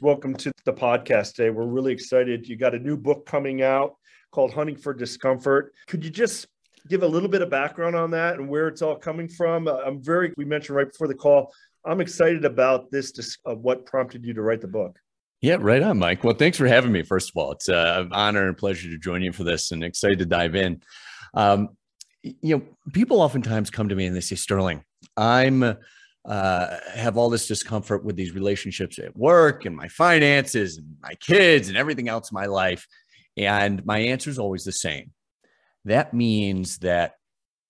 Welcome to the podcast today. We're really excited. You got a new book coming out called Hunting for Discomfort. Could you just give a little bit of background on that and where it's all coming from? Uh, I'm very, we mentioned right before the call, I'm excited about this, uh, what prompted you to write the book. Yeah, right on, Mike. Well, thanks for having me. First of all, it's uh, an honor and pleasure to join you for this, and excited to dive in. Um, you know, people oftentimes come to me and they say, "Sterling, I'm uh, have all this discomfort with these relationships at work and my finances and my kids and everything else in my life," and my answer is always the same. That means that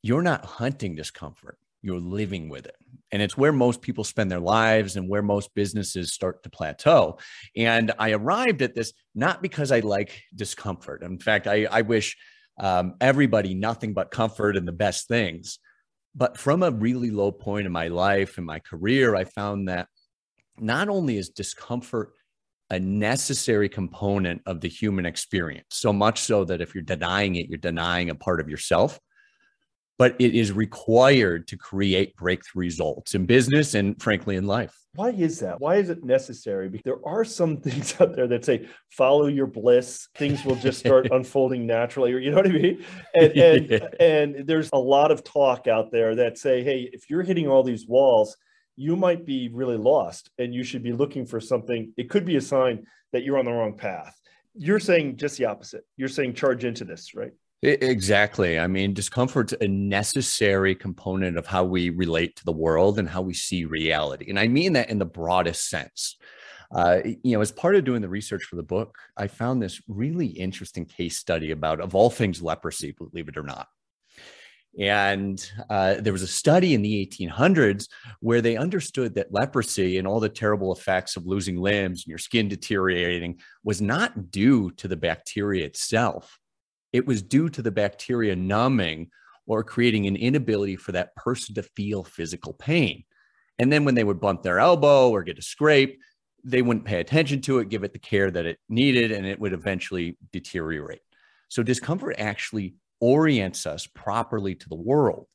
you're not hunting discomfort; you're living with it. And it's where most people spend their lives and where most businesses start to plateau. And i arrived at this not because i like discomfort. In fact i, I wish um, everybody nothing but comfort and the best things but from a really low point in my life and my career i found that not only is discomfort a necessary component of the human experience so much so that if you're denying it you're denying a part of yourself but it is required to create breakthrough results in business and frankly in life. Why is that? Why is it necessary? Because there are some things out there that say follow your bliss, things will just start unfolding naturally, or you know what I mean? And and yeah. and there's a lot of talk out there that say, hey, if you're hitting all these walls, you might be really lost and you should be looking for something. It could be a sign that you're on the wrong path. You're saying just the opposite. You're saying charge into this, right? Exactly. I mean, discomfort's a necessary component of how we relate to the world and how we see reality. And I mean that in the broadest sense. Uh, you know, as part of doing the research for the book, I found this really interesting case study about, of all things, leprosy, believe it or not. And uh, there was a study in the 1800s where they understood that leprosy and all the terrible effects of losing limbs and your skin deteriorating was not due to the bacteria itself it was due to the bacteria numbing or creating an inability for that person to feel physical pain. And then when they would bump their elbow or get a scrape, they wouldn't pay attention to it, give it the care that it needed, and it would eventually deteriorate. So discomfort actually orients us properly to the world.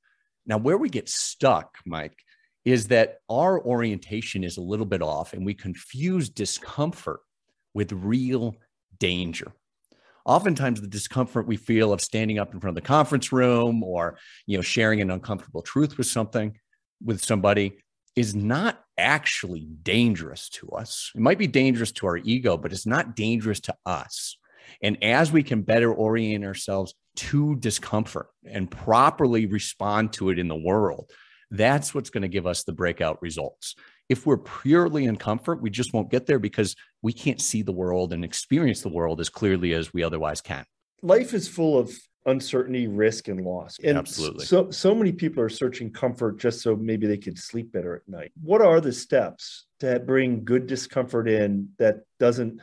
Now, where we get stuck, Mike, is that our orientation is a little bit off and we confuse discomfort with real danger oftentimes the discomfort we feel of standing up in front of the conference room or you know sharing an uncomfortable truth with something with somebody is not actually dangerous to us. It might be dangerous to our ego but it's not dangerous to us. And as we can better orient ourselves to discomfort and properly respond to it in the world that's what's going to give us the breakout results if we're purely in comfort, we just won't get there because we can't see the world and experience the world as clearly as we otherwise can. Life is full of uncertainty, risk, and loss. And Absolutely. So so many people are searching comfort just so maybe they could sleep better at night. What are the steps to bring good discomfort in that doesn't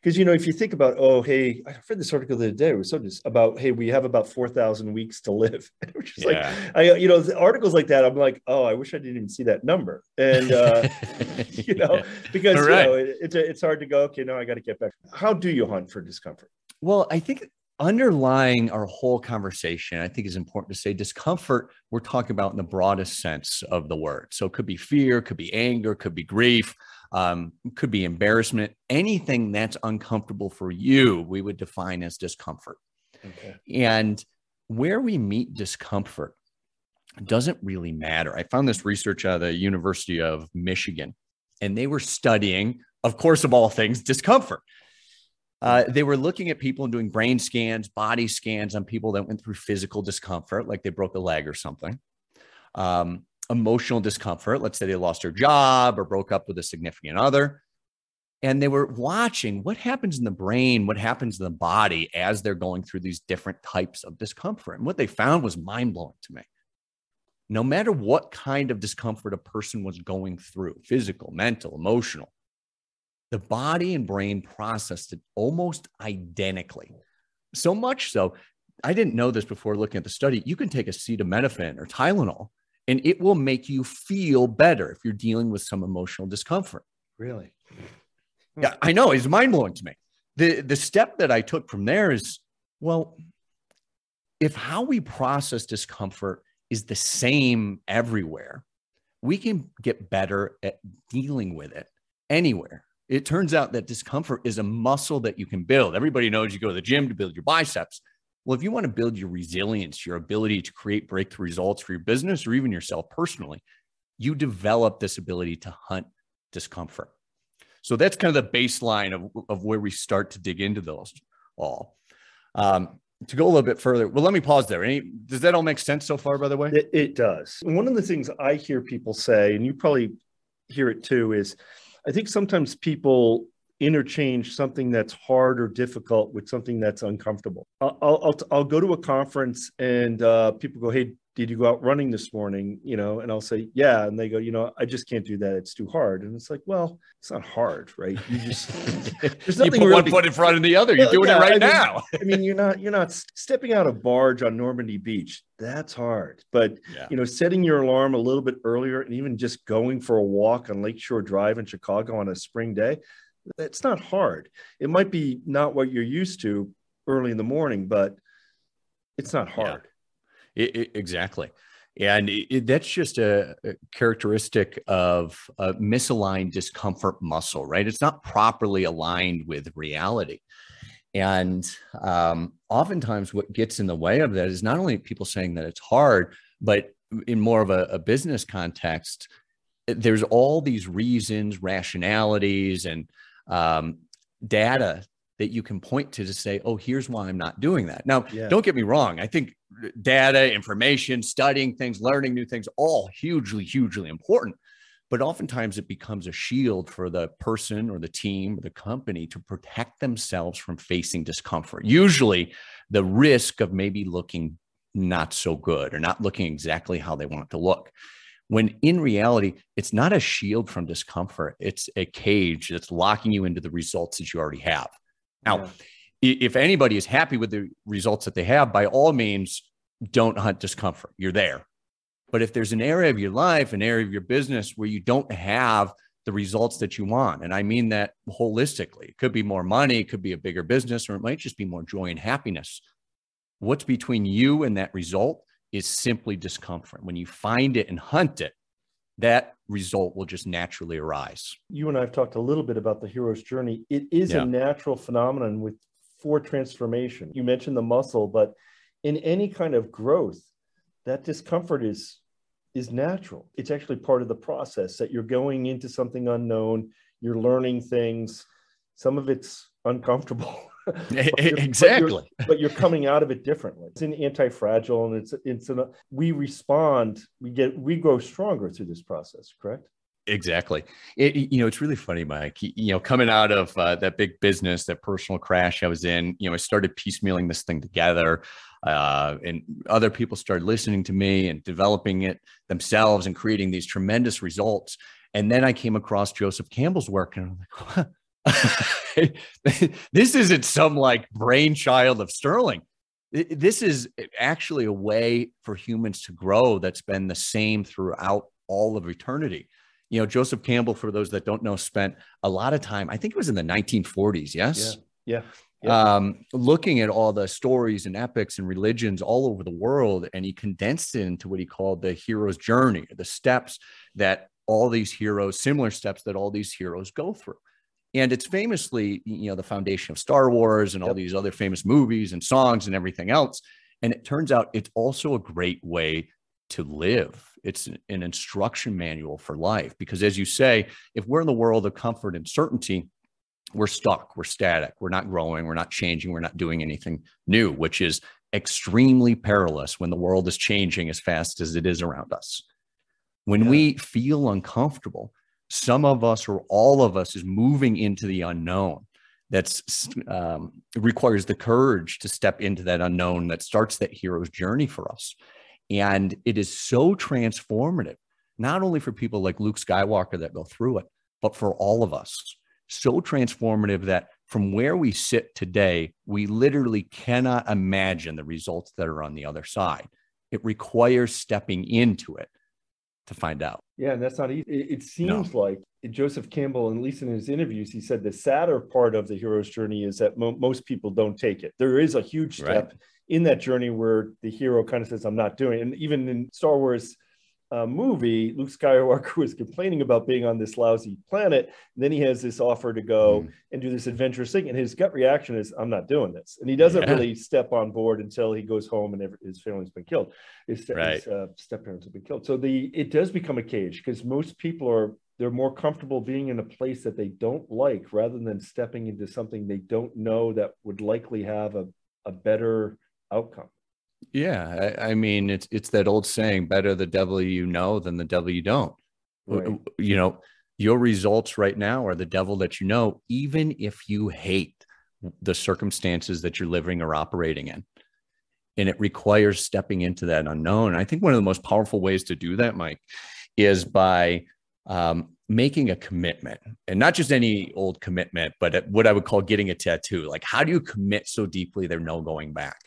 because you know if you think about oh hey i read this article the other day it was so just about hey we have about 4000 weeks to live which is yeah. like i you know articles like that i'm like oh i wish i didn't even see that number and uh you know yeah. because right. you know it, it's it's hard to go okay no i got to get back how do you hunt for discomfort well i think underlying our whole conversation, I think is important to say discomfort, we're talking about in the broadest sense of the word. So it could be fear, could be anger, could be grief, um, could be embarrassment, anything that's uncomfortable for you, we would define as discomfort. Okay. And where we meet discomfort doesn't really matter. I found this research out of the University of Michigan, and they were studying, of course, of all things, discomfort. Uh, they were looking at people and doing brain scans, body scans on people that went through physical discomfort, like they broke a leg or something. Um, emotional discomfort. Let's say they lost their job or broke up with a significant other. And they were watching what happens in the brain, what happens in the body as they're going through these different types of discomfort. And what they found was mind blowing to me. No matter what kind of discomfort a person was going through physical, mental, emotional the body and brain processed it almost identically. So much so, I didn't know this before looking at the study. You can take acetaminophen or Tylenol and it will make you feel better if you're dealing with some emotional discomfort. Really? Yeah, hmm. I know. It's mind blowing to me. The, the step that I took from there is well, if how we process discomfort is the same everywhere, we can get better at dealing with it anywhere. It turns out that discomfort is a muscle that you can build. Everybody knows you go to the gym to build your biceps. Well, if you want to build your resilience, your ability to create breakthrough results for your business or even yourself personally, you develop this ability to hunt discomfort. So that's kind of the baseline of, of where we start to dig into those all. Um, to go a little bit further, well, let me pause there. Any, does that all make sense so far, by the way? It, it does. One of the things I hear people say, and you probably hear it too, is I think sometimes people interchange something that's hard or difficult with something that's uncomfortable. I'll, I'll, I'll go to a conference and uh, people go, Hey, did you go out running this morning? You know, and I'll say, yeah. And they go, you know, I just can't do that. It's too hard. And it's like, well, it's not hard, right? You just, there's nothing you put really, one foot in front of the other. You're doing yeah, it right I mean, now. I mean, you're not, you're not stepping out a barge on Normandy beach. That's hard. But, yeah. you know, setting your alarm a little bit earlier and even just going for a walk on Lakeshore Drive in Chicago on a spring day, that's not hard. It might be not what you're used to early in the morning, but it's not hard. Yeah. It, it, exactly. And it, that's just a, a, characteristic of a misaligned discomfort muscle, right? It's not properly aligned with reality. And um, oftentimes, what gets in the way of that is not only people saying that it's hard, but in more of a, a business context, there's all these reasons, rationalities, and um, data that you can point to to say, oh, here's why I'm not doing that. Now, yeah. don't get me wrong. I think data, information, studying things, learning new things, all hugely, hugely important. But oftentimes it becomes a shield for the person or the team or the company to protect themselves from facing discomfort. Usually the risk of maybe looking not so good or not looking exactly how they want it to look when in reality, it's not a shield from discomfort. It's a cage that's locking you into the results that you already have. Now, yeah. if anybody is happy with the results that they have, by all means, don't hunt discomfort. You're there. But if there's an area of your life, an area of your business where you don't have the results that you want, and I mean that holistically, it could be more money, it could be a bigger business, or it might just be more joy and happiness. What's between you and that result is simply discomfort. When you find it and hunt it, that result will just naturally arise. You and I have talked a little bit about the hero's journey. It is yeah. a natural phenomenon with for transformation. You mentioned the muscle, but in any kind of growth, that discomfort is is natural. It's actually part of the process that you're going into something unknown, you're learning things. Some of it's uncomfortable. exactly. But you're, but you're, coming out of it differently. It's an anti-fragile, and it's it's an, we respond. We get we grow stronger through this process. Correct. Exactly. It, you know, it's really funny, Mike. You know, coming out of uh, that big business, that personal crash I was in, you know, I started piecemealing this thing together, uh, and other people started listening to me and developing it themselves and creating these tremendous results. And then I came across Joseph Campbell's work, and I'm like, this isn't some like brainchild of Sterling. This is actually a way for humans to grow that's been the same throughout all of eternity. You know, Joseph Campbell, for those that don't know, spent a lot of time, I think it was in the 1940s, yes? Yeah. yeah. Um, looking at all the stories and epics and religions all over the world, and he condensed it into what he called the hero's journey, the steps that all these heroes, similar steps that all these heroes go through and it's famously you know the foundation of star wars and all yep. these other famous movies and songs and everything else and it turns out it's also a great way to live it's an instruction manual for life because as you say if we're in the world of comfort and certainty we're stuck we're static we're not growing we're not changing we're not doing anything new which is extremely perilous when the world is changing as fast as it is around us when yeah. we feel uncomfortable some of us or all of us is moving into the unknown that's um, requires the courage to step into that unknown that starts that hero's journey for us. And it is so transformative not only for people like luke skywalker that go through it but for all of us. So transformative that from where we sit today we literally cannot imagine the results that are on the other side. It requires stepping into it to find out. Yeah, and that's not easy. It, it seems no. like Joseph Campbell, at least in his interviews, he said the sadder part of the hero's journey is that mo- most people don't take it. There is a huge step right. in that journey where the hero kind of says, "I'm not doing." It. And even in Star Wars, uh, movie, Luke Skywalker was complaining about being on this lousy planet. And then he has this offer to go mm. and do this adventurous thing. And his gut reaction is, I'm not doing this. And he doesn't yeah. really step on board until he goes home and his family's been killed. His, right. his uh, step parents have been killed. So the it does become a cage because most people are they're more comfortable being in a place that they don't like rather than stepping into something they don't know that would likely have a, a better outcome. Yeah, I, I, mean it's it's that old saying, better the devil you know than the devil you don't. Right. You know, your results right now are the devil that you know, even if you hate the circumstances that you're living or operating in. And it requires stepping into that unknown. I think one of the most powerful ways to do that, Mike, is by um, making a commitment and not just any old commitment, but what I would call getting a tattoo. Like, how do you commit so deeply there's no going back?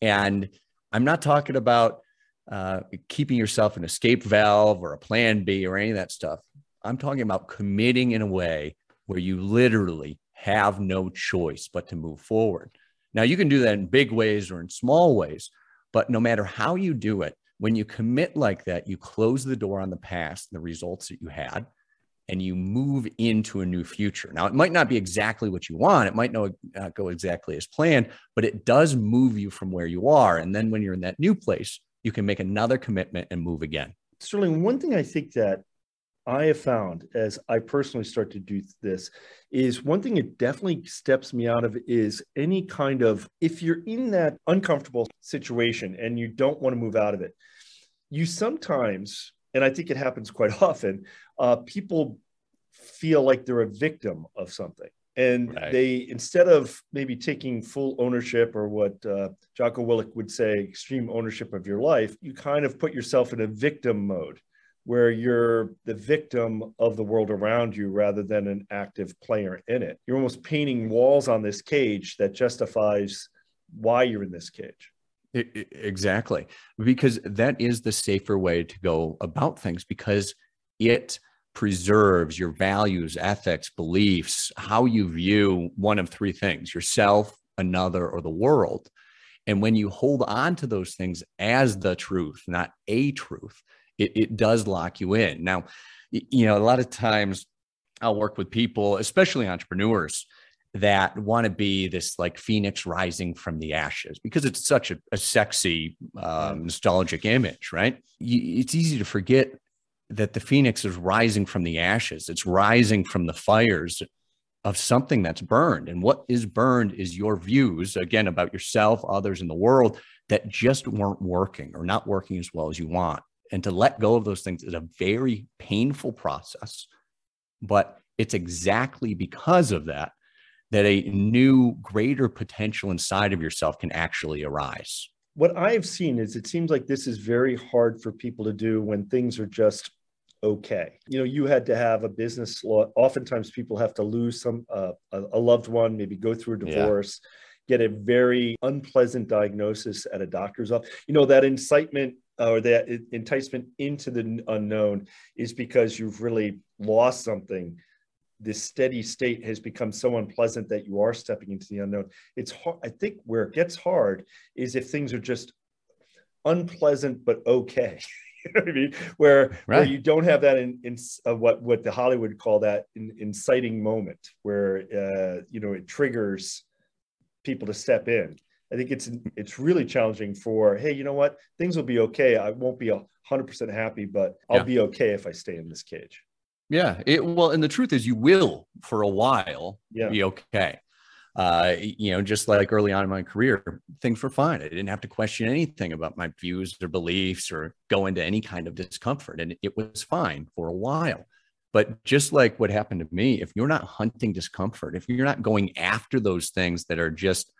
And I'm not talking about uh, keeping yourself an escape valve or a plan B or any of that stuff. I'm talking about committing in a way where you literally have no choice but to move forward. Now, you can do that in big ways or in small ways, but no matter how you do it, when you commit like that, you close the door on the past, and the results that you had, and you move into a new future. Now, it might not be exactly what you want, it might not uh, go exactly as planned, but it does move you from where you are. And then when you're in that new place, you can make another commitment and move again. Sterling, one thing I think that I have found as I personally start to do this is one thing it definitely steps me out of is any kind of if you're in that uncomfortable situation and you don't want to move out of it, you sometimes and I think it happens quite often, uh, people feel like they're a victim of something. And right. they, instead of maybe taking full ownership or what uh, Jocko Willink would say, extreme ownership of your life, you kind of put yourself in a victim mode where you're the victim of the world around you rather than an active player in it. You're almost painting walls on this cage that justifies why you're in this cage. Exactly. Because that is the safer way to go about things because it preserves your values, ethics, beliefs, how you view one of three things yourself, another, or the world. And when you hold on to those things as the truth, not a truth, it, it does lock you in. Now, you know, a lot of times I'll work with people, especially entrepreneurs, that want to be this like phoenix rising from the ashes because it's such a, a sexy um, nostalgic image right? You, it's easy to forget that the phoenix is rising from the ashes. It's rising from the fires of something that's burned. And what is burned is your views again about yourself others in the world that just weren't working or not working as well as you want. And to let go of those things is a very painful process but it's exactly because of that that a new, greater potential inside of yourself can actually arise. What I've seen is it seems like this is very hard for people to do when things are just okay. You know, you had to have a business law. Oftentimes, people have to lose some uh, a loved one, maybe go through a divorce, yeah. get a very unpleasant diagnosis at a doctor's office. You know, that incitement uh, or that enticement into the unknown is because you've really lost something this steady state has become so unpleasant that you are stepping into the unknown. It's hard. I think where it gets hard is if things are just unpleasant but okay. you know what I mean? Where right. where you don't have that in, in uh, what what the Hollywood call that in, inciting moment, where uh, you know it triggers people to step in. I think it's it's really challenging for hey, you know what? Things will be okay. I won't be hundred percent happy, but I'll yeah. be okay if I stay in this cage. Yeah. It, well, and the truth is, you will for a while yeah. be okay. Uh, you know, just like early on in my career, things were fine. I didn't have to question anything about my views or beliefs or go into any kind of discomfort, and it was fine for a while. But just like what happened to me, if you're not hunting discomfort, if you're not going after those things that are just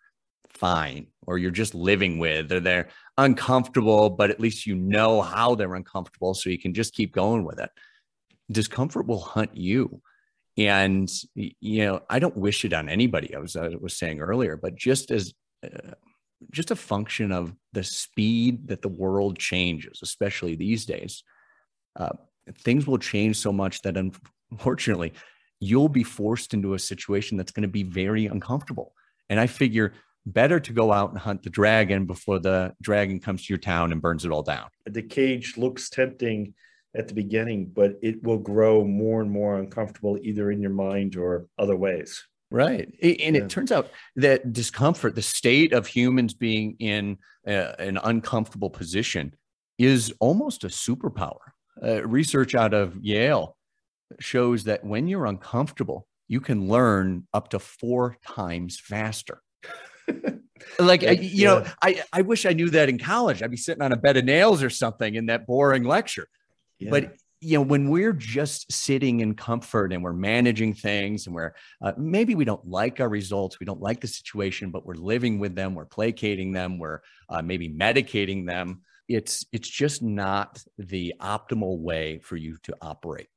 fine or you're just living with or they're uncomfortable, but at least you know how they're uncomfortable, so you can just keep going with it discomfort will hunt you and you know i don't wish it on anybody i was i was saying earlier but just as uh, just a function of the speed that the world changes especially these days uh, things will change so much that unfortunately you'll be forced into a situation that's going to be very uncomfortable and i figure better to go out and hunt the dragon before the dragon comes to your town and burns it all down. The cage looks tempting at the beginning, but it will grow more and more uncomfortable either in your mind or other ways. Right. And yeah. it turns out that discomfort, the state of humans being in a, an uncomfortable position, is almost a superpower. Uh, research out of Yale shows that when you're uncomfortable, you can learn up to four times faster. like you yeah. know, I, I wish I knew that in college. I'd be sitting on a bed of nails or something in that boring lecture. Yeah. But you know, when we're just sitting in comfort and we're managing things and we're uh, maybe we don't like our results, we don't like the situation, but we're living with them, we're placating them, we're uh, maybe medicating them. It's it's just not the optimal way for you to operate.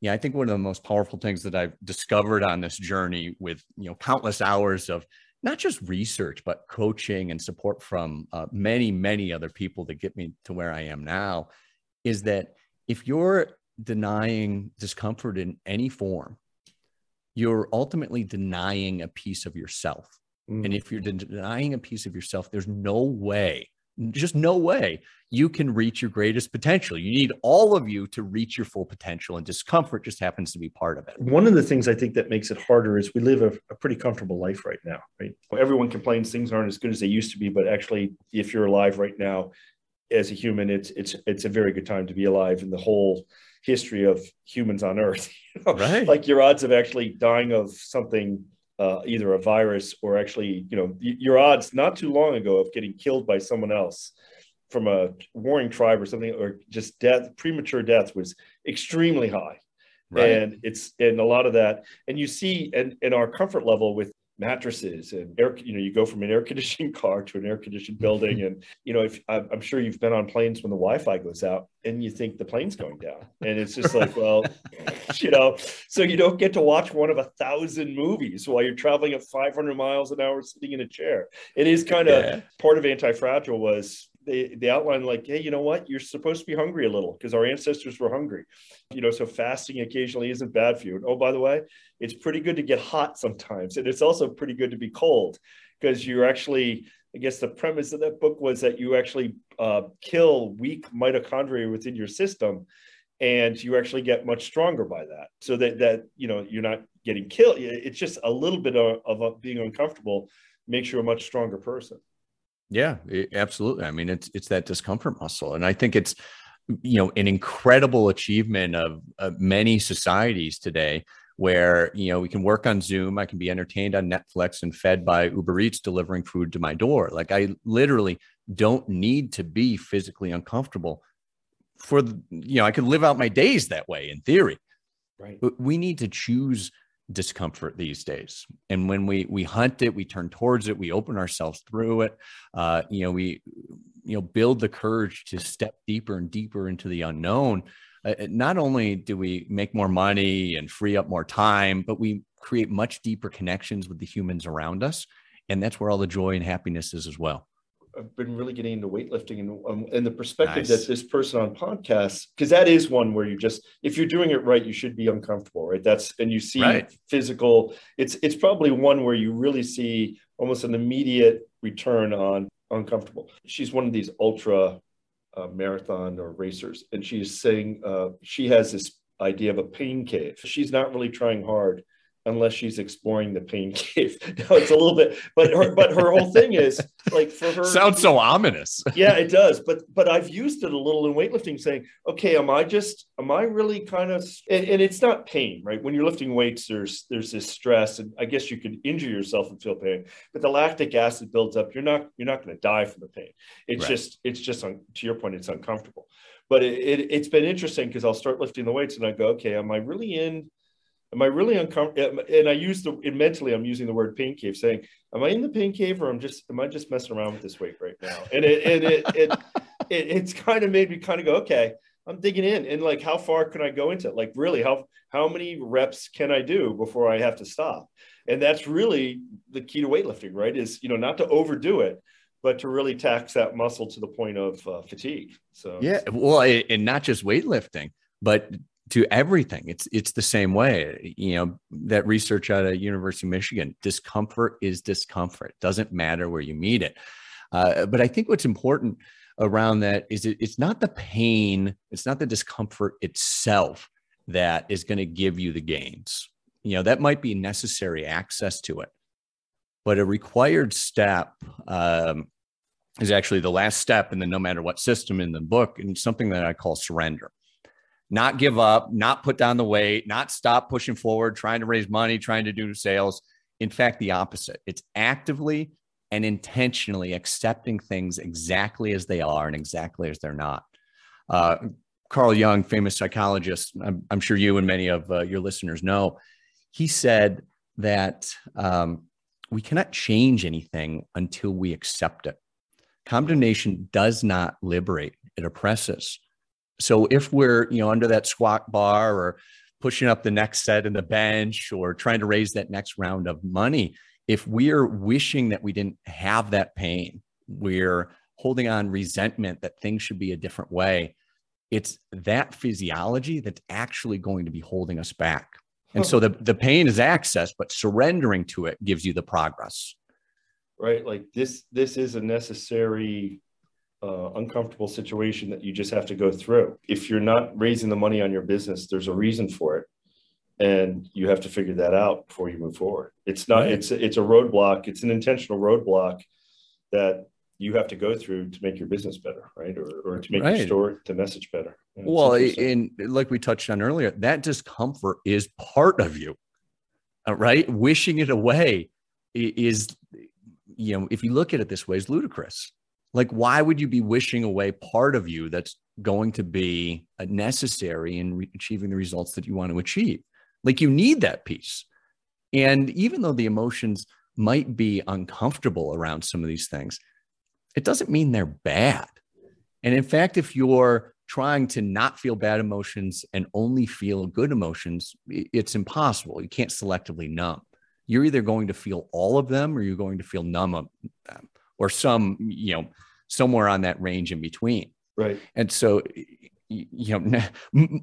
Yeah, I think one of the most powerful things that I've discovered on this journey with you know countless hours of not just research but coaching and support from uh, many many other people that get me to where I am now is that if you're denying discomfort in any form, you're ultimately denying a piece of yourself. Mm. And if you're denying a piece of yourself, there's no way, just no way you can reach your greatest potential. You need all of you to reach your full potential, and discomfort just happens to be part of it. One of the things I think that makes it harder is we live a, a pretty comfortable life right now, right? Everyone complains things aren't as good as they used to be, but actually, if you're alive right now, as a human, it's it's it's a very good time to be alive in the whole history of humans on Earth. You know? Right. Like your odds of actually dying of something, uh, either a virus or actually, you know, your odds not too long ago of getting killed by someone else from a warring tribe or something, or just death, premature death was extremely high. Right. And it's and a lot of that, and you see, and in our comfort level with mattresses and air you know you go from an air conditioning car to an air conditioned building and you know if i'm sure you've been on planes when the wi-fi goes out and you think the plane's going down and it's just like well you know so you don't get to watch one of a thousand movies while you're traveling at 500 miles an hour sitting in a chair it is kind of yeah. part of anti-fragile was they they outline like, hey, you know what? You're supposed to be hungry a little because our ancestors were hungry. You know, so fasting occasionally isn't bad for you. And oh, by the way, it's pretty good to get hot sometimes, and it's also pretty good to be cold because you're actually. I guess the premise of that book was that you actually uh, kill weak mitochondria within your system, and you actually get much stronger by that. So that that you know you're not getting killed. It's just a little bit of, of being uncomfortable makes you a much stronger person. Yeah, absolutely. I mean, it's it's that discomfort muscle, and I think it's you know an incredible achievement of, of many societies today where you know we can work on zoom i can be entertained on netflix and fed by uber eats delivering food to my door like i literally don't need to be physically uncomfortable for the, you know i could live out my days that way in theory right but we need to choose discomfort these days. And when we we hunt it we turn towards it we open ourselves through it uh, you know we you know build the courage to step deeper and deeper into the unknown. Uh, not only do we make more money and free up more time but we create much deeper connections with the humans around us. And that's where all the joy and happiness is as well I've been really getting into weightlifting and um, and the perspective nice. that this person on podcasts because that is one where you just if you're doing it right you should be uncomfortable right that's and you see right. physical it's it's probably one where you really see almost an immediate return on uncomfortable she's one of these ultra uh, marathon or racers and she's saying uh, she has this idea of a pain cave she's not really trying hard unless she's exploring the pain cave. no, it's a little bit, but her but her whole thing is like for her sounds so ominous. yeah, it does. But but I've used it a little in weightlifting, saying, okay, am I just am I really kind of and, and, it's not pain, right? When you're lifting weights, there's there's this stress, and I guess you could injure yourself and feel pain, but the lactic acid builds up. You're not you're not going to die from the pain. It's right. just it's just on to your point, it's uncomfortable. But it, it, it's been interesting because I'll start lifting the weights and I go, okay, am I really in am I really uncomfortable? And I use the mentally, I'm using the word pain cave, saying, "Am I in the pain cave, or I'm just am I just messing around with this weight right now?" And it and it, it, it it's kind of made me kind of go, "Okay, I'm digging in." And like, how far can I go into it? Like, really, how how many reps can I do before I have to stop? And that's really the key to weightlifting, right? Is you know not to overdo it, but to really tax that muscle to the point of uh, fatigue. So yeah, well, and not just weightlifting, but to everything. It's it's the same way. You know, that research out of University of Michigan, discomfort is discomfort. Doesn't matter where you meet it. Uh, but I think what's important around that is it, it's not the pain, it's not the discomfort itself that is going to give you the gains. You know, that might be necessary access to it, but a required step um, is actually the last step in the no matter what system in the book, and something that I call surrender. Not give up, not put down the weight, not stop pushing forward, trying to raise money, trying to do sales. In fact, the opposite. It's actively and intentionally accepting things exactly as they are and exactly as they're not. Uh, Carl Jung, famous psychologist, I'm, I'm, sure you and many of uh, your listeners know, he said that um, we cannot change anything until we accept it. Condemnation does not liberate, it oppresses. So if we're, you know, under that squat bar or pushing up the next set in the bench or trying to raise that next round of money, if we're wishing that we didn't have that pain, we're holding on resentment that things should be a different way. It's that physiology that's actually going to be holding us back. And so the, the pain is access, but surrendering to it gives you the progress. Right. Like this, this is a necessary, uh, uncomfortable situation that you just have to go through. If you're not raising the money on your business, there's a reason for it and you have to figure that out before you move forward. It's not right. it's it's a roadblock. It's an intentional roadblock that you have to go through to make your business better, right? Or, or to make right. your story to message better. And well, and like we touched on earlier, that discomfort is part of you, uh, right? Wishing it away is, you know, if you look at it this way, is ludicrous. Like, why would you be wishing away part of you that's going to be uh, necessary in re- achieving the results that you want to achieve? Like you need that piece. And even though the emotions might be uncomfortable around some of these things, it doesn't mean they're bad. And in fact, if you're trying to not feel bad emotions and only feel good emotions, it's impossible. You can't selectively numb. You're either going to feel all of them or you're going to feel numb of them or some, you know, somewhere on that range in between. Right. And so you know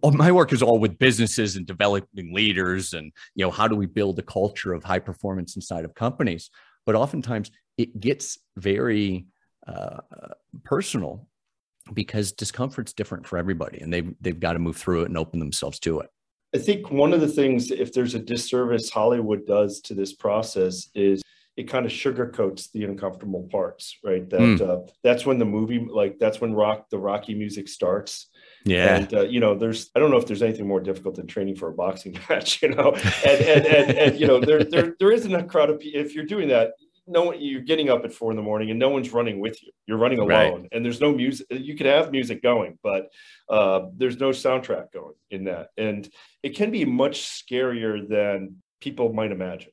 my work is all with businesses and developing leaders and you know how do we build a culture of high performance inside of companies but oftentimes it gets very uh, personal because discomfort's different for everybody and they've, they've got to move through it and open themselves to it i think one of the things if there's a disservice hollywood does to this process is it kind of sugarcoats the uncomfortable parts, right? That mm. uh, that's when the movie, like that's when rock the Rocky music starts, yeah. And, uh, you know, there's, I don't know if there's anything more difficult than training for a boxing match, you know, and, and, and, and, you know, there, there, there isn't a crowd of people. If you're doing that, no one, you're getting up at four in the morning and no one's running with you. You're running alone right. and there's no music. You could have music going, but uh, there's no soundtrack going in that. And it can be much scarier than people might imagine.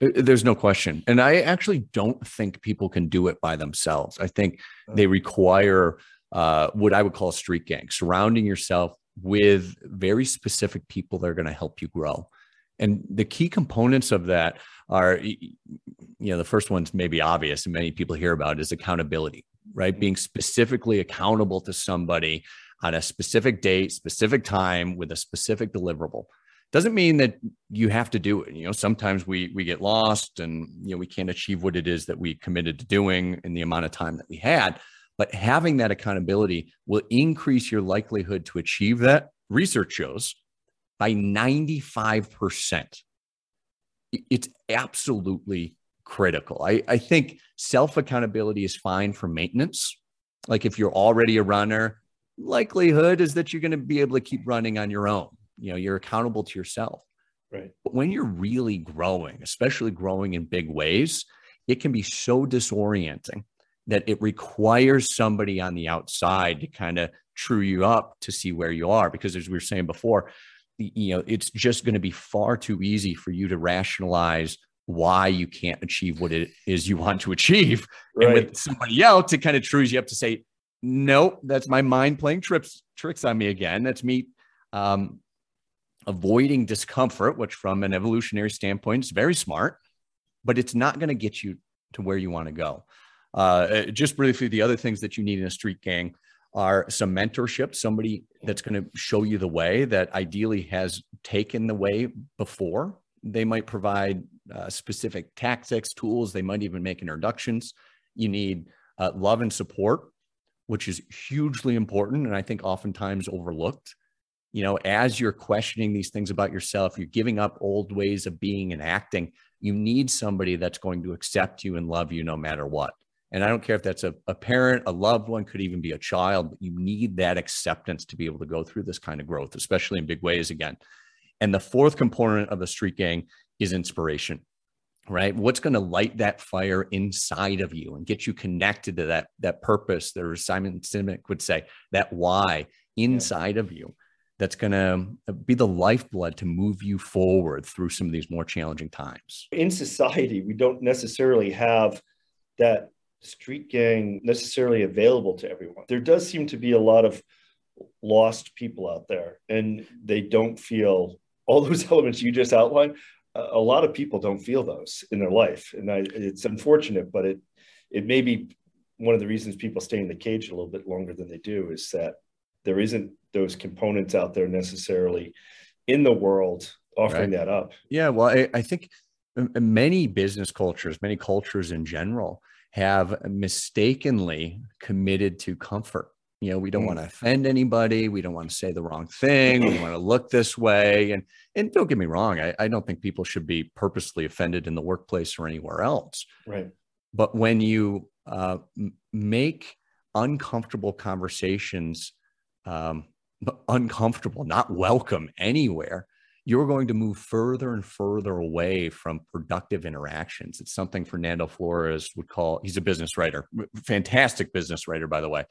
There's no question. And I actually don't think people can do it by themselves. I think they require uh, what I would call a street gang, surrounding yourself with very specific people that are going to help you grow. And the key components of that are, you know, the first one's maybe obvious and many people hear about is accountability, right? Mm-hmm. Being specifically accountable to somebody on a specific date, specific time with a specific deliverable. Doesn't mean that you have to do it. You know, sometimes we we get lost and you know we can't achieve what it is that we committed to doing in the amount of time that we had. But having that accountability will increase your likelihood to achieve that, research shows, by 95%. It's absolutely critical. I, I think self accountability is fine for maintenance. Like if you're already a runner, likelihood is that you're going to be able to keep running on your own. You know, you're accountable to yourself. Right. But when you're really growing, especially growing in big ways, it can be so disorienting that it requires somebody on the outside to kind of true you up to see where you are. Because as we were saying before, you know, it's just going to be far too easy for you to rationalize why you can't achieve what it is you want to achieve. Right. And with somebody else, it kind of trues you up to say, nope, that's my mind playing trips, tricks on me again. That's me um, avoiding discomfort, which from an evolutionary standpoint is very smart, but it's not going to get you to where you want to go. Uh, just briefly, the other things that you need in a street gang are some mentorship, somebody that's going to show you the way that ideally has taken the way before. They might provide uh, specific tactics, tools. They might even make introductions. You need uh, love and support, which is hugely important and I think oftentimes overlooked. You know, as you're questioning these things about yourself, you're giving up old ways of being and acting. You need somebody that's going to accept you and love you no matter what. And I don't care if that's a, a parent, a loved one, could even be a child, but you need that acceptance to be able to go through this kind of growth, especially in big ways again. And the fourth component of the street gang is inspiration, right? What's going to light that fire inside of you and get you connected to that, that purpose that Simon Sinek would say, that why inside yeah. of you that's going to uh, be the lifeblood to move you forward through some of these more challenging times. In society, we don't necessarily have that street gang necessarily available to everyone. There does seem to be a lot of lost people out there, and they don't feel all those elements you just outlined. A lot of people don't feel those in their life, and I, it's unfortunate, but it it may be one of the reasons people stay in the cage a little bit longer than they do is that there isn't those components out there necessarily in the world offering right. that up. Yeah, well, I, I think many business cultures, many cultures in general, have mistakenly committed to comfort. You know, we don't mm. want to offend anybody. We don't want to say the wrong thing. We want to look this way. And and don't get me wrong, I, I don't think people should be purposely offended in the workplace or anywhere else. Right. But when you uh, make uncomfortable conversations um, uncomfortable, not welcome anywhere, you're going to move further and further away from productive interactions. It's something Fernando Flores would call, he's a business writer, fantastic business writer, by the way.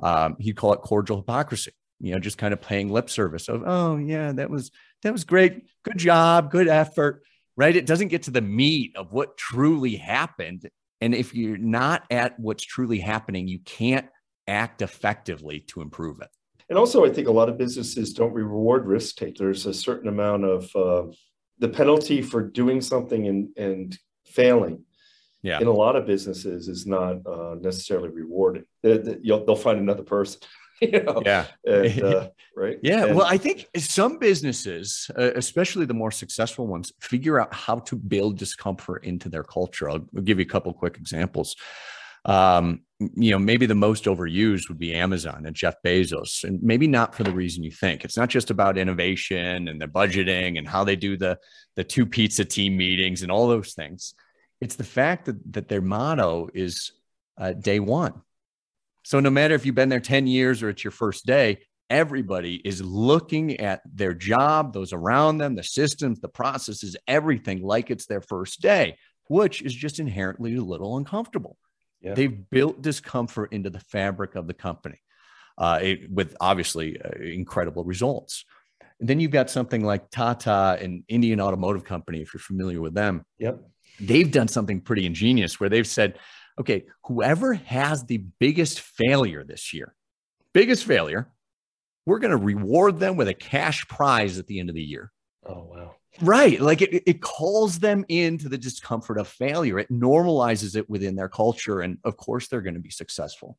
Um, he'd call it cordial hypocrisy, you know, just kind of paying lip service of, oh, yeah, that was, that was great. Good job. Good effort. Right. It doesn't get to the meat of what truly happened. And if you're not at what's truly happening, you can't act effectively to improve it. And also, I think a lot of businesses don't reward risk take. There's a certain amount of uh, the penalty for doing something and, and failing. Yeah. In a lot of businesses, is not uh, necessarily rewarded. They, they'll find another person. You know? Yeah. And, uh, right. Yeah. And, well, I think some businesses, uh, especially the more successful ones, figure out how to build discomfort into their culture. I'll give you a couple quick examples um, you know, maybe the most overused would be Amazon and Jeff Bezos, and maybe not for the reason you think. It's not just about innovation and the budgeting and how they do the the two pizza team meetings and all those things. It's the fact that that their motto is uh, day one. So no matter if you've been there ten years or it's your first day, everybody is looking at their job, those around them, the systems, the processes, everything like it's their first day, which is just inherently a little uncomfortable. They've built discomfort into the fabric of the company uh, it, with obviously uh, incredible results. And then you've got something like Tata and Indian Automotive Company, if you're familiar with them. Yep. They've done something pretty ingenious where they've said, okay, whoever has the biggest failure this year, biggest failure, we're going to reward them with a cash prize at the end of the year. Oh, wow. Right. Like it, it calls them into the discomfort of failure. It normalizes it within their culture. And of course, they're going to be successful.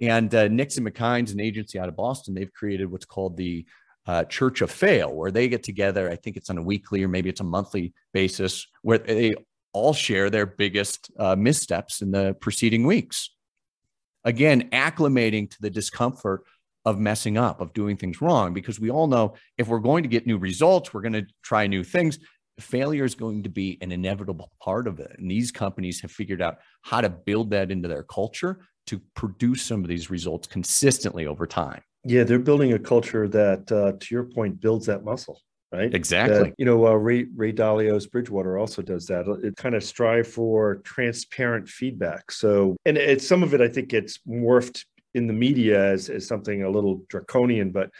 And uh, Nixon McInnes an agency out of Boston. They've created what's called the uh, Church of Fail, where they get together. I think it's on a weekly or maybe it's a monthly basis where they all share their biggest uh, missteps in the preceding weeks. Again, acclimating to the discomfort of messing up, of doing things wrong, because we all know if we're going to get new results, we're going to try new things. Failure is going to be an inevitable part of it. And these companies have figured out how to build that into their culture to produce some of these results consistently over time. Yeah, they're building a culture that, uh, to your point, builds that muscle right? Exactly. That, you know, uh, Ray Ray Dalio's Bridgewater also does that. It kind of strive for transparent feedback. So, and it's some of it I think gets morphed in the media as, as something a little draconian, but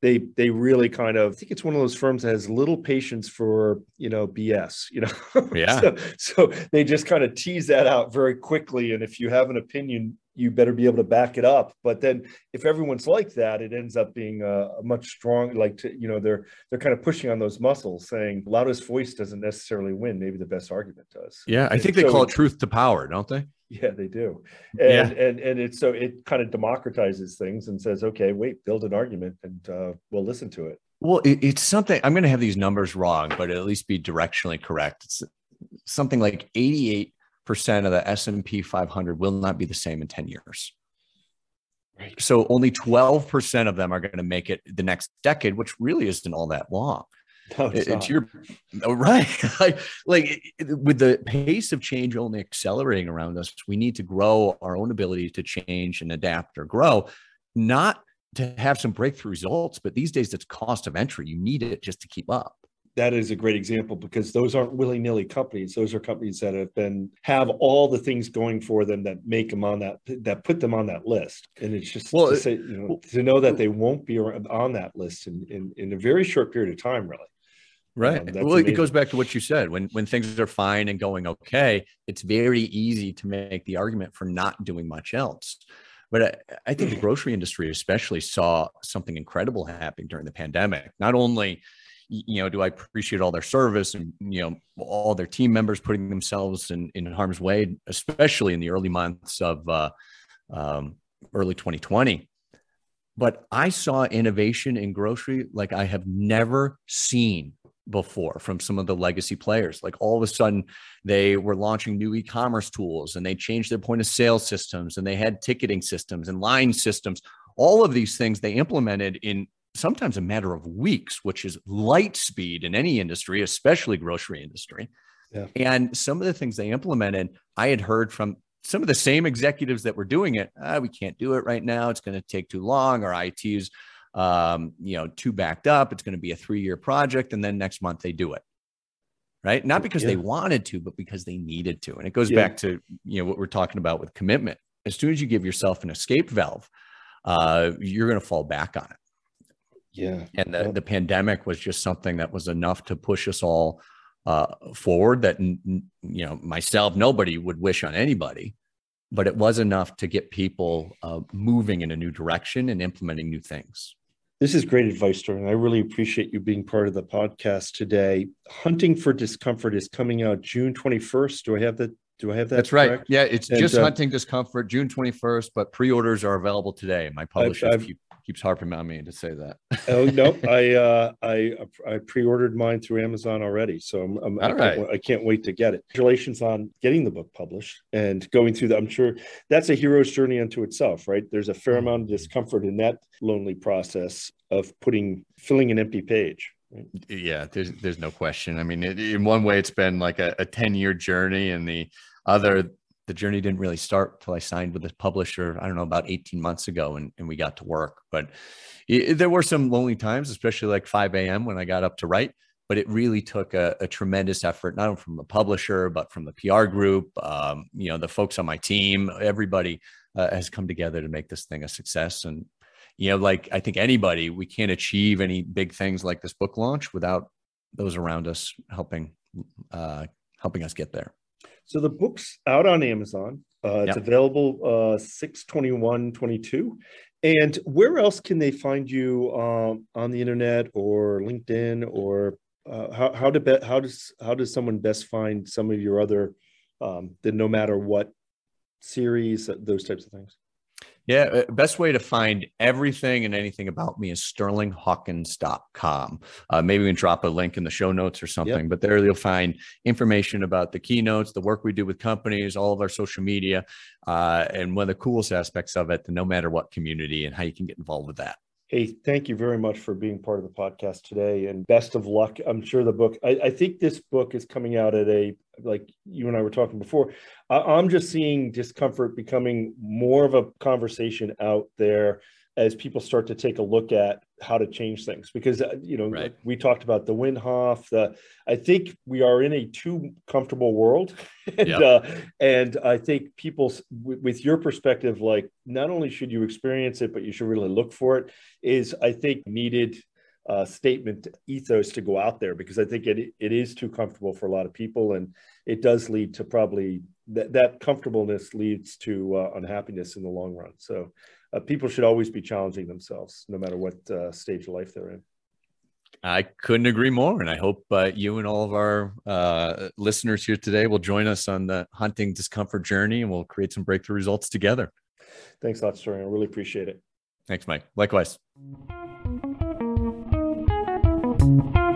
they they really kind of I think it's one of those firms that has little patience for you know BS, you know. Yeah. so, so they just kind of tease that out very quickly, and if you have an opinion, you better be able to back it up. But then if everyone's like that, it ends up being a, a much strong, like to, you know, they're they're kind of pushing on those muscles, saying loudest voice doesn't necessarily win. Maybe the best argument does. Yeah, I think they so, call it truth to power, don't they? Yeah, they do. And yeah. and and it's so it kind of democratizes things and says, okay, wait, build an argument and uh, we'll listen to it. Well, it, it's something I'm going to have these numbers wrong, but at least be directionally correct. It's something like 88 percent of the S&P 500 will not be the same in 10 years. Right. So only 12% of them are going to make it the next decade, which really isn't all that long. No, it's, it's your oh, right. like, like with the pace of change only accelerating around us, we need to grow our own ability to change and adapt or grow, not to have some breakthrough results, but these days it's cost of entry. You need it just to keep up that is a great example because those aren't willy-nilly companies. Those are companies that have been have all the things going for them that make them on that that put them on that list. And it's just well, to, say, you know, to know that they won't be on that list in, in, in a very short period of time really. Right. Um, well amazing. it goes back to what you said. When when things are fine and going okay it's very easy to make the argument for not doing much else. But I, I think the grocery industry especially saw something incredible happening during the pandemic. Not only you know, do I appreciate all their service and, you know, all their team members putting themselves in, in harm's way, especially in the early months of uh, um, early 2020. But I saw innovation in grocery like I have never seen before from some of the legacy players. Like all of a sudden, they were launching new e commerce tools and they changed their point of sale systems and they had ticketing systems and line systems. All of these things they implemented in sometimes a matter of weeks, which is light speed in any industry, especially grocery industry. Yeah. And some of the things they implemented, I had heard from some of the same executives that were doing it. Ah, we can't do it right now. It's going to take too long. Our IT's, um, you know, too backed up. It's going to be a three-year project, and then next month they do it. Right? Not because yeah. they wanted to, but because they needed to. And it goes yeah. back to you know what we're talking about with commitment. As soon as you give yourself an escape valve, uh, you're going to fall back on it. Yeah. And the, the pandemic was just something that was enough to push us all uh, forward that, you know, myself, nobody would wish on anybody, but it was enough to get people uh, moving in a new direction and implementing new things. This is great advice, Sterling. I really appreciate you being part of the podcast today. Hunting for Discomfort is coming out June 21st. Do I have that? Do I have that? That's correct? right. Yeah, it's and, just uh, Hunting Discomfort, June 21st, but pre-orders are available today. My publisher. I've, I've, keeps harping on me to say that. oh no, I uh, I I pre-ordered mine through Amazon already, so I'm, I'm I, right. can't, I can't wait to get it. Congratulations on getting the book published and going through that. I'm sure that's a hero's journey unto itself, right? There's a fair amount of discomfort in that lonely process of putting filling an empty page. Right? Yeah, there's there's no question. I mean, it, in one way, it's been like a, a 10 year journey, and the other the journey didn't really start till I signed with this publisher, I don't know, about 18 months ago and, and we got to work. But it, there were some lonely times, especially like 5 a.m. when I got up to write. But it really took a, a tremendous effort, not only from the publisher, but from the PR group, um, you know, the folks on my team, everybody uh, has come together to make this thing a success. And, you know, like I think anybody, we can't achieve any big things like this book launch without those around us helping, uh, helping us get there. So the book's out on Amazon. Uh, it's yep. available uh, 62122. And where else can they find you um, on the internet or LinkedIn or uh, how, how, be, how does how does someone best find some of your other um, the no matter what series those types of things yeah, uh, best way to find everything and anything about me is sterlinghawkins.com. Uh, maybe we can drop a link in the show notes or something, yep. but there you'll find information about the keynotes, the work we do with companies, all of our social media, uh, and one of the coolest aspects of it, the no matter what community and how you can get involved with that. Hey, thank you very much for being part of the podcast today and best of luck. I'm sure the book, I, I think this book is coming out at a, like you and I were talking before, I, I'm just seeing discomfort becoming more of a conversation out there as people start to take a look at how to change things. Because uh, you know right. we talked about the Wim Hof the I think we are in a too comfortable world. And uh, and I think people w- with your perspective like not only should you experience it but you should really look for it is I think needed uh, statement ethos to go out there because I think it it is too comfortable for a lot of people and it does lead to probably that that comfortableness leads to uh, unhappiness in the long run. So uh, people should always be challenging themselves, no matter what uh, stage of life they're in. I couldn't agree more. And I hope uh, you and all of our uh, listeners here today will join us on the hunting discomfort journey and we'll create some breakthrough results together. Thanks a lot, Sterling. I really appreciate it. Thanks, Mike. Likewise. Thank you.